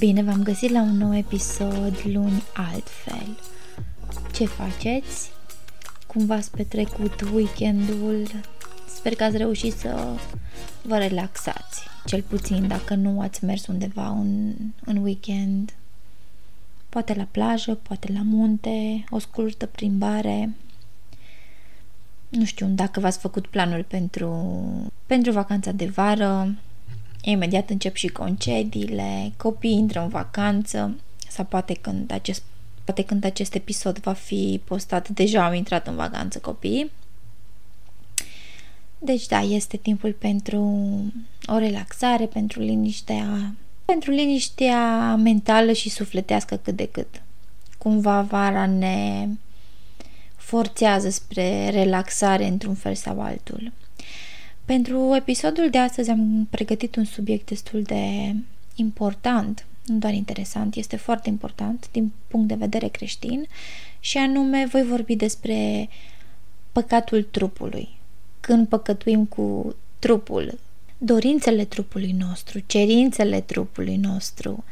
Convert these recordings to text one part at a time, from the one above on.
Bine v-am găsit la un nou episod luni altfel. Ce faceți? Cum v-ați petrecut weekendul? Sper că ați reușit să vă relaxați. Cel puțin dacă nu ați mers undeva în, în weekend. Poate la plajă, poate la munte, o scurtă plimbare. Nu știu dacă v-ați făcut planul pentru, pentru vacanța de vară, imediat încep și concediile, copiii intră în vacanță sau poate când acest, poate când acest episod va fi postat, deja au intrat în vacanță copiii. Deci da, este timpul pentru o relaxare, pentru liniștea, pentru liniștea mentală și sufletească cât de cât. Cumva vara ne forțează spre relaxare într-un fel sau altul. Pentru episodul de astăzi am pregătit un subiect destul de important, nu doar interesant, este foarte important din punct de vedere creștin și anume voi vorbi despre păcatul trupului. Când păcătuim cu trupul, dorințele trupului nostru, cerințele trupului nostru,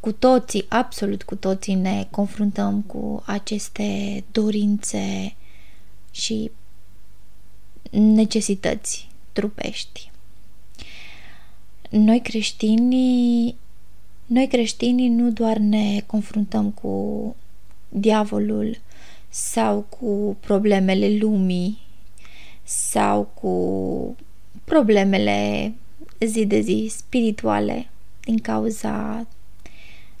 cu toții, absolut cu toții ne confruntăm cu aceste dorințe și necesități trupești. Noi creștinii, noi creștinii nu doar ne confruntăm cu diavolul sau cu problemele lumii sau cu problemele zi de zi spirituale din cauza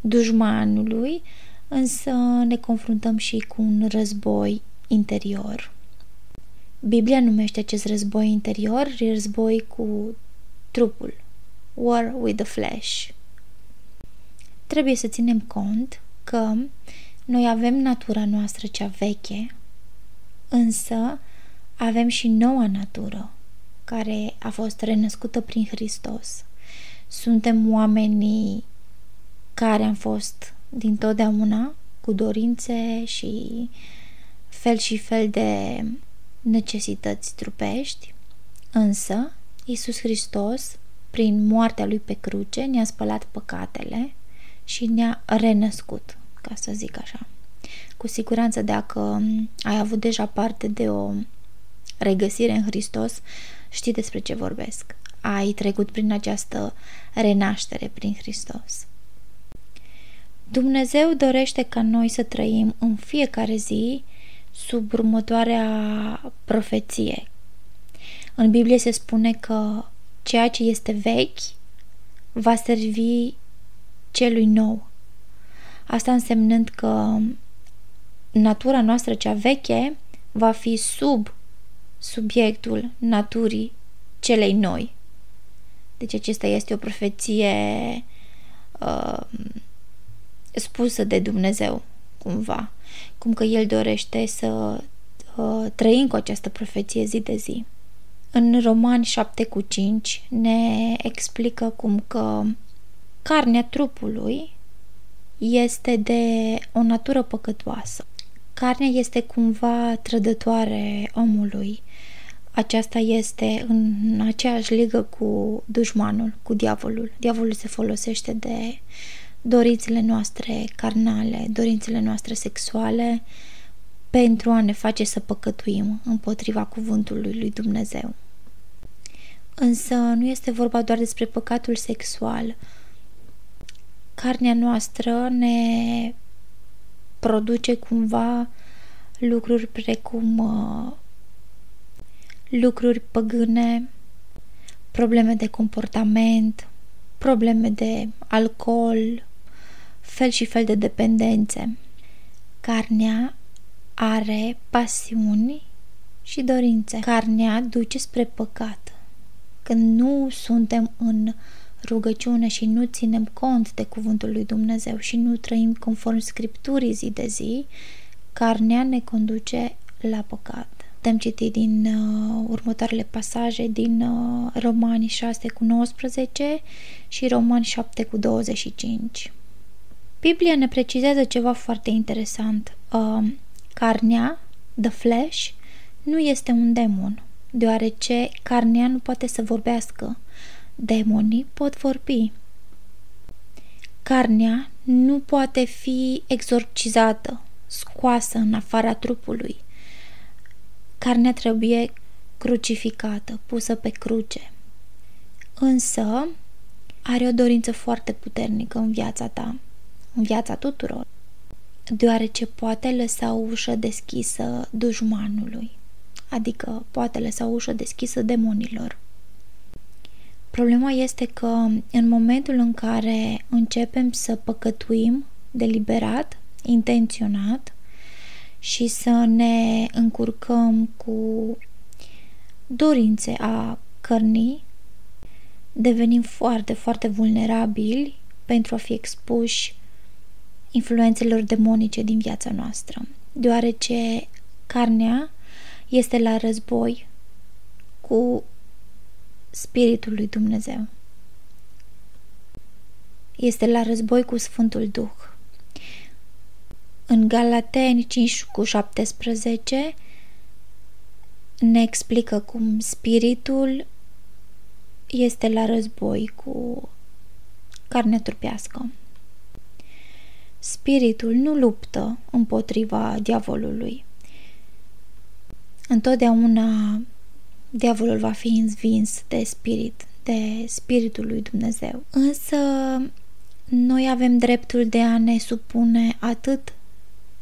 dușmanului, însă ne confruntăm și cu un război interior. Biblia numește acest război interior război cu trupul, war with the flesh. Trebuie să ținem cont că noi avem natura noastră cea veche, însă avem și noua natură, care a fost renăscută prin Hristos. Suntem oamenii care am fost dintotdeauna cu dorințe și fel și fel de necesități trupești, însă Iisus Hristos, prin moartea Lui pe cruce, ne-a spălat păcatele și ne-a renăscut, ca să zic așa. Cu siguranță dacă ai avut deja parte de o regăsire în Hristos, știi despre ce vorbesc. Ai trecut prin această renaștere prin Hristos. Dumnezeu dorește ca noi să trăim în fiecare zi sub următoarea profeție. În Biblie se spune că ceea ce este vechi va servi celui nou. Asta însemnând că natura noastră cea veche va fi sub subiectul naturii celei noi. Deci acesta este o profeție uh, spusă de Dumnezeu, cumva cum că El dorește să uh, trăim cu această profeție zi de zi. În Romani 7 cu 5 ne explică cum că carnea trupului este de o natură păcătoasă. Carnea este cumva trădătoare omului. Aceasta este în aceeași ligă cu dușmanul, cu diavolul. Diavolul se folosește de dorințele noastre carnale, dorințele noastre sexuale, pentru a ne face să păcătuim împotriva cuvântului lui Dumnezeu. Însă nu este vorba doar despre păcatul sexual. Carnea noastră ne produce cumva lucruri precum uh, lucruri păgâne, probleme de comportament, probleme de alcool, fel și fel de dependențe. Carnea are pasiuni și dorințe. Carnea duce spre păcat. Când nu suntem în rugăciune și nu ținem cont de cuvântul lui Dumnezeu și nu trăim conform Scripturii zi de zi, carnea ne conduce la păcat. Putem citi din uh, următoarele pasaje din uh, Romani 6 cu 19 și Romani 7 cu 25. Biblia ne precizează ceva foarte interesant. Uh, carnea, the flesh, nu este un demon, deoarece carnea nu poate să vorbească. Demonii pot vorbi. Carnea nu poate fi exorcizată, scoasă în afara trupului. Carnea trebuie crucificată, pusă pe cruce. Însă, are o dorință foarte puternică în viața ta, în viața tuturor, deoarece poate lăsa o ușă deschisă dușmanului, adică poate lăsa o ușă deschisă demonilor. Problema este că în momentul în care începem să păcătuim deliberat, intenționat și să ne încurcăm cu dorințe a cărnii, devenim foarte, foarte vulnerabili pentru a fi expuși influențelor demonice din viața noastră, deoarece carnea este la război cu Spiritul lui Dumnezeu. Este la război cu Sfântul Duh. În Galateni 5 cu 17 ne explică cum spiritul este la război cu carne trupească. Spiritul nu luptă împotriva diavolului. Întotdeauna diavolul va fi învins de spirit, de spiritul lui Dumnezeu. Însă noi avem dreptul de a ne supune atât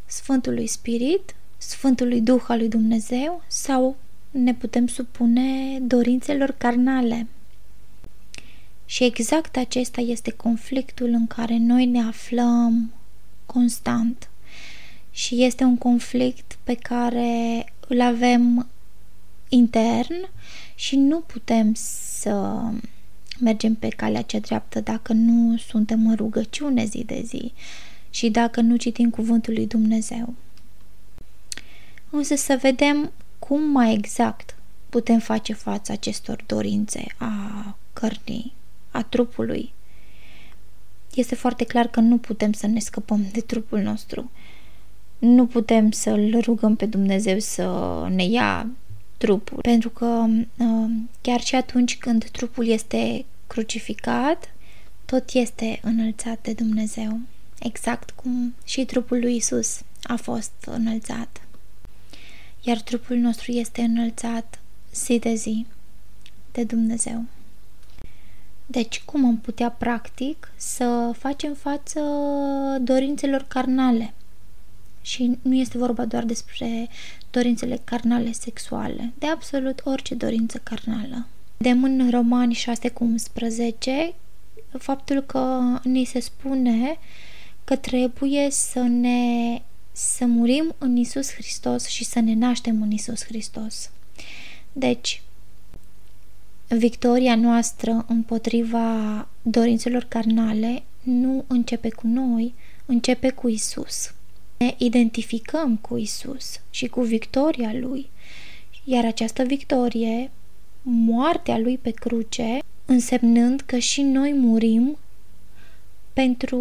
Sfântului Spirit, Sfântului Duh al lui Dumnezeu sau ne putem supune dorințelor carnale. Și exact acesta este conflictul în care noi ne aflăm constant. Și este un conflict pe care îl avem intern și nu putem să mergem pe calea cea dreaptă dacă nu suntem în rugăciune zi de zi și dacă nu citim cuvântul lui Dumnezeu. Însă să vedem cum mai exact putem face față acestor dorințe a cărnii, a trupului. Este foarte clar că nu putem să ne scăpăm de trupul nostru. Nu putem să-L rugăm pe Dumnezeu să ne ia trupul, pentru că uh, chiar și atunci când trupul este crucificat, tot este înălțat de Dumnezeu, exact cum și trupul lui Isus a fost înălțat. Iar trupul nostru este înălțat zi de zi de Dumnezeu. Deci, cum am putea practic să facem față dorințelor carnale? Și nu este vorba doar despre dorințele carnale sexuale, de absolut orice dorință carnală. De în Romani 6 cu 11 faptul că ni se spune că trebuie să ne să murim în Isus Hristos și să ne naștem în Isus Hristos. Deci, victoria noastră împotriva dorințelor carnale nu începe cu noi, începe cu Isus ne identificăm cu Isus și cu victoria Lui, iar această victorie, moartea Lui pe cruce, însemnând că și noi murim pentru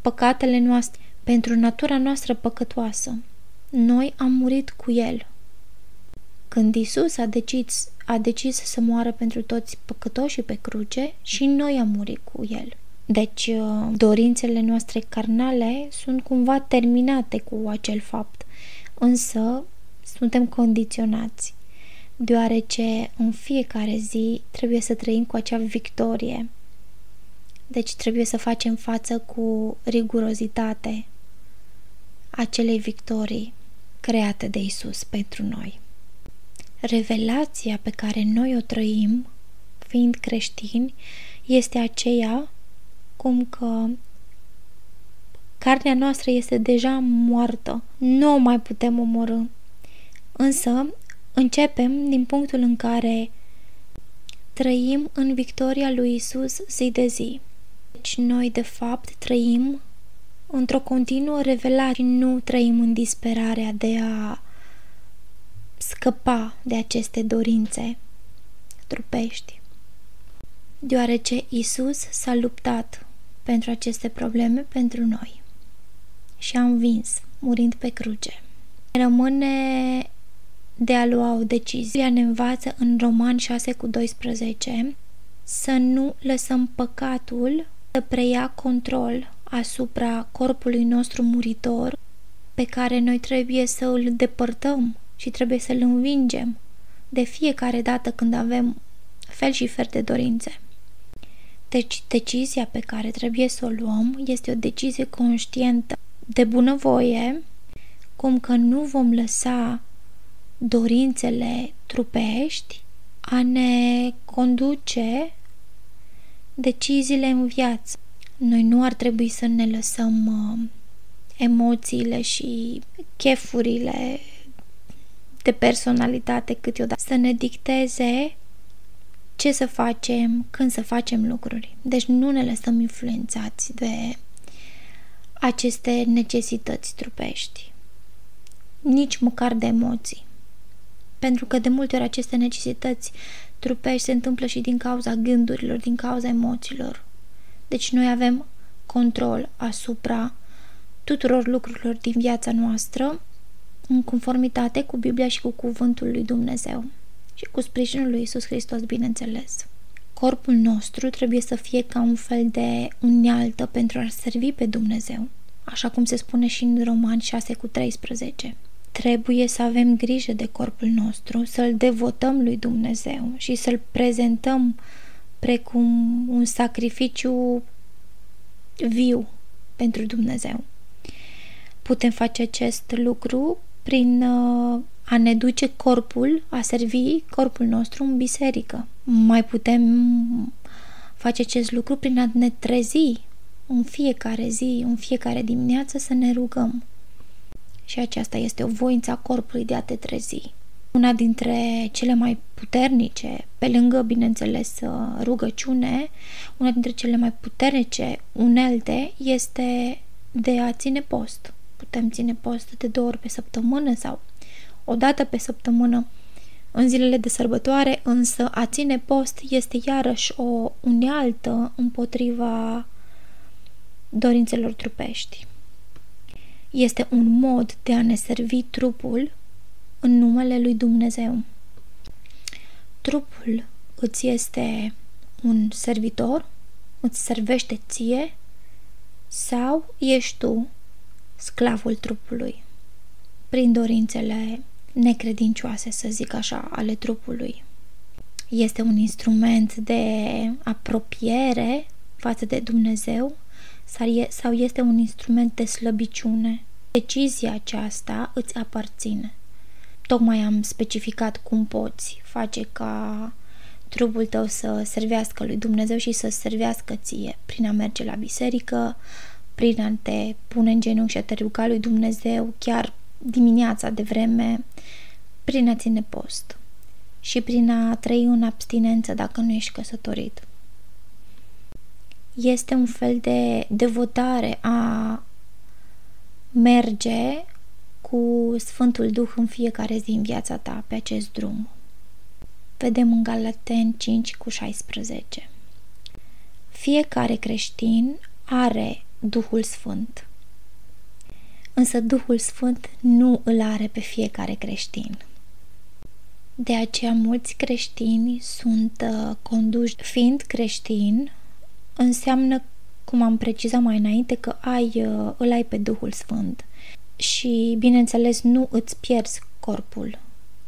păcatele noastre, pentru natura noastră păcătoasă. Noi am murit cu El. Când Isus a decis, a decis să moară pentru toți păcătoșii pe cruce, și noi am murit cu El. Deci, uh, dorințele noastre carnale sunt cumva terminate cu acel fapt, însă suntem condiționați, deoarece în fiecare zi trebuie să trăim cu acea victorie. Deci trebuie să facem față cu rigurozitate acelei victorii create de Isus pentru noi. Revelația pe care noi o trăim, fiind creștini, este aceea cum că carnea noastră este deja moartă, nu o mai putem omorâ. Însă, începem din punctul în care trăim în victoria lui Isus zi de zi. Deci noi, de fapt, trăim într-o continuă revelare și nu trăim în disperarea de a scăpa de aceste dorințe trupești. Deoarece Isus s-a luptat pentru aceste probleme pentru noi și a învins, murind pe cruce. Rămâne de a lua o decizie. Ea ne învață în Roman 6 cu 12 să nu lăsăm păcatul să preia control asupra corpului nostru muritor pe care noi trebuie să îl depărtăm și trebuie să-l învingem de fiecare dată când avem fel și fel de dorințe. Deci, decizia pe care trebuie să o luăm este o decizie conștientă de bunăvoie, cum că nu vom lăsa dorințele trupești a ne conduce deciziile în viață. Noi nu ar trebui să ne lăsăm uh, emoțiile și chefurile de personalitate câteodată să ne dicteze ce să facem, când să facem lucruri. Deci nu ne lăsăm influențați de aceste necesități trupești, nici măcar de emoții. Pentru că de multe ori aceste necesități trupești se întâmplă și din cauza gândurilor, din cauza emoțiilor. Deci noi avem control asupra tuturor lucrurilor din viața noastră în conformitate cu Biblia și cu Cuvântul lui Dumnezeu și cu sprijinul lui Isus Hristos, bineînțeles. Corpul nostru trebuie să fie ca un fel de unealtă pentru a servi pe Dumnezeu, așa cum se spune și în Roman 6 cu 13. Trebuie să avem grijă de corpul nostru, să-l devotăm lui Dumnezeu și să-l prezentăm precum un sacrificiu viu pentru Dumnezeu. Putem face acest lucru prin uh, a ne duce corpul, a servi corpul nostru în biserică. Mai putem face acest lucru prin a ne trezi în fiecare zi, în fiecare dimineață să ne rugăm. Și aceasta este o voință a corpului de a te trezi. Una dintre cele mai puternice, pe lângă, bineînțeles, rugăciune, una dintre cele mai puternice unelte este de a ține post. Putem ține post de două ori pe săptămână sau o dată pe săptămână în zilele de sărbătoare, însă a ține post este iarăși o unealtă împotriva dorințelor trupești. Este un mod de a ne servi trupul în numele lui Dumnezeu. Trupul îți este un servitor, îți servește ție sau ești tu sclavul trupului prin dorințele necredincioase, să zic așa, ale trupului. Este un instrument de apropiere față de Dumnezeu sau este un instrument de slăbiciune. Decizia aceasta îți aparține. Tocmai am specificat cum poți face ca trupul tău să servească lui Dumnezeu și să servească ție prin a merge la biserică, prin a te pune în genunchi și a te ruga lui Dumnezeu chiar dimineața de vreme, prin a ține post și prin a trăi în abstinență dacă nu ești căsătorit. Este un fel de devotare a merge cu Sfântul Duh în fiecare zi în viața ta pe acest drum. Vedem în Galaten 5 cu 16. Fiecare creștin are Duhul Sfânt. Însă Duhul Sfânt nu îl are pe fiecare creștin. De aceea mulți creștini sunt uh, conduși. Fiind creștin, înseamnă, cum am precizat mai înainte, că ai, uh, îl ai pe Duhul Sfânt. Și, bineînțeles, nu îți pierzi corpul.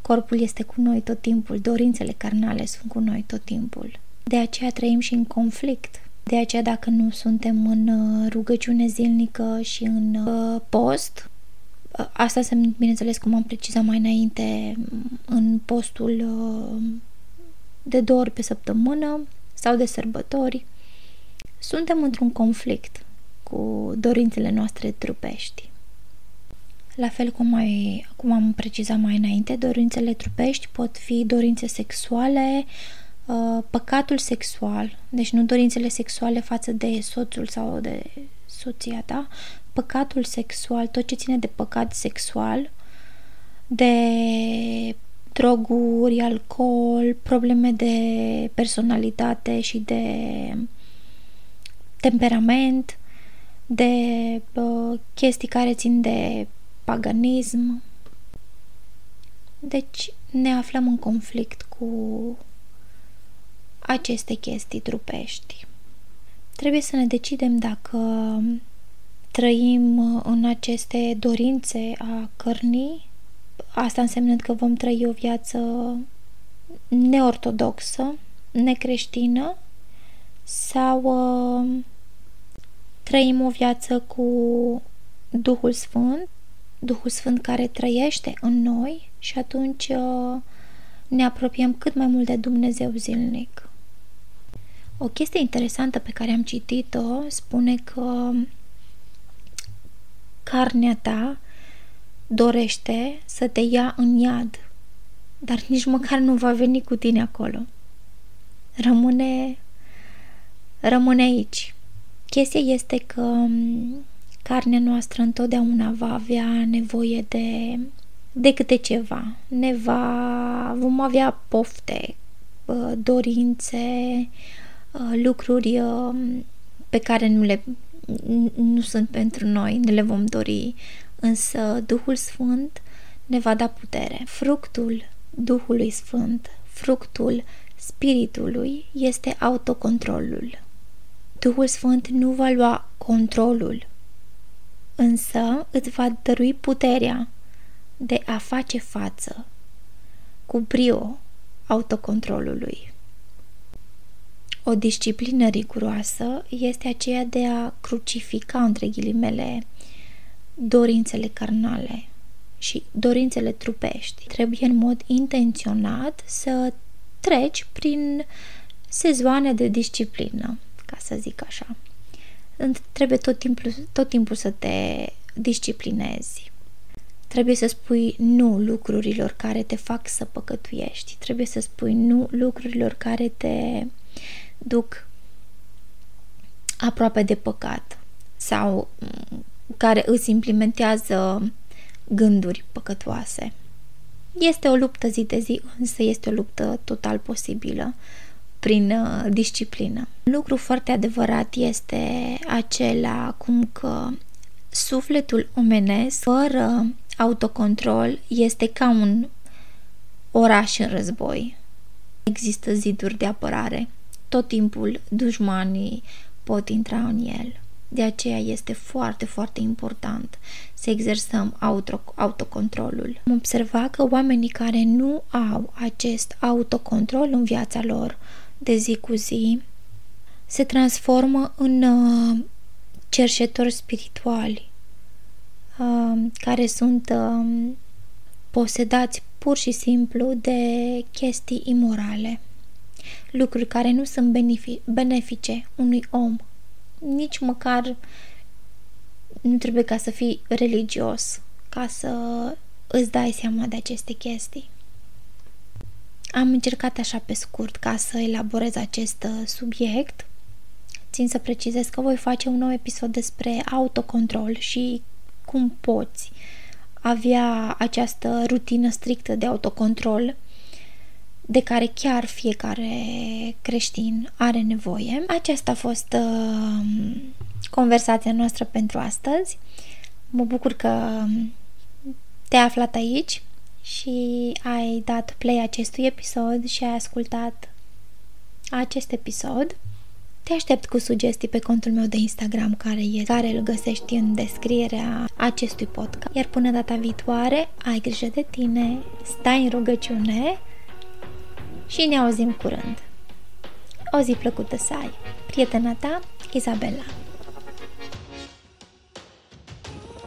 Corpul este cu noi tot timpul, dorințele carnale sunt cu noi tot timpul. De aceea trăim și în conflict. De aceea, dacă nu suntem în uh, rugăciune zilnică și în uh, post, Asta se, bineînțeles, cum am precizat mai înainte, în postul uh, de două ori pe săptămână sau de sărbători. Suntem într-un conflict cu dorințele noastre trupești. La fel cum, mai, cum am precizat mai înainte, dorințele trupești pot fi dorințe sexuale, uh, păcatul sexual, deci nu dorințele sexuale față de soțul sau de soția ta, păcatul sexual, tot ce ține de păcat sexual, de droguri, alcool, probleme de personalitate și de temperament, de uh, chestii care țin de paganism. Deci ne aflăm în conflict cu aceste chestii trupești. Trebuie să ne decidem dacă trăim în aceste dorințe a cărnii, asta înseamnă că vom trăi o viață neortodoxă, necreștină sau uh, trăim o viață cu Duhul Sfânt, Duhul Sfânt care trăiește în noi și atunci uh, ne apropiem cât mai mult de Dumnezeu zilnic. O chestie interesantă pe care am citit-o spune că carnea ta dorește să te ia în iad, dar nici măcar nu va veni cu tine acolo. Rămâne, rămâne aici. Chestia este că carnea noastră întotdeauna va avea nevoie de, de câte ceva. Ne va, vom avea pofte, dorințe, lucruri pe care nu le nu sunt pentru noi, ne le vom dori, însă Duhul Sfânt ne va da putere. Fructul Duhului Sfânt, fructul Spiritului este autocontrolul. Duhul Sfânt nu va lua controlul, însă îți va dărui puterea de a face față cu brio autocontrolului. O disciplină riguroasă este aceea de a crucifica, între ghilimele, dorințele carnale și dorințele trupești. Trebuie în mod intenționat să treci prin sezoane de disciplină, ca să zic așa. Trebuie tot timpul, tot timpul să te disciplinezi. Trebuie să spui nu lucrurilor care te fac să păcătuiești. Trebuie să spui nu lucrurilor care te duc aproape de păcat sau care îți implementează gânduri păcătoase. Este o luptă zi de zi, însă este o luptă total posibilă prin uh, disciplină. Un lucru foarte adevărat este acela cum că sufletul omenesc fără autocontrol este ca un oraș în război. Există ziduri de apărare tot timpul dușmanii pot intra în el. De aceea este foarte, foarte important să exersăm auto, autocontrolul. Am observat că oamenii care nu au acest autocontrol în viața lor de zi cu zi se transformă în uh, cerșetori spirituali uh, care sunt uh, posedați pur și simplu de chestii imorale lucruri care nu sunt benefice unui om. Nici măcar nu trebuie ca să fii religios ca să îți dai seama de aceste chestii. Am încercat așa pe scurt ca să elaborez acest uh, subiect. Țin să precizez că voi face un nou episod despre autocontrol și cum poți avea această rutină strictă de autocontrol de care chiar fiecare creștin are nevoie. Aceasta a fost uh, conversația noastră pentru astăzi. Mă bucur că te-ai aflat aici și ai dat play acestui episod și ai ascultat acest episod. Te aștept cu sugestii pe contul meu de Instagram care e, care îl găsești în descrierea acestui podcast. Iar până data viitoare, ai grijă de tine, stai în rugăciune și ne auzim curând. O zi plăcută să ai! Prietena ta, Izabela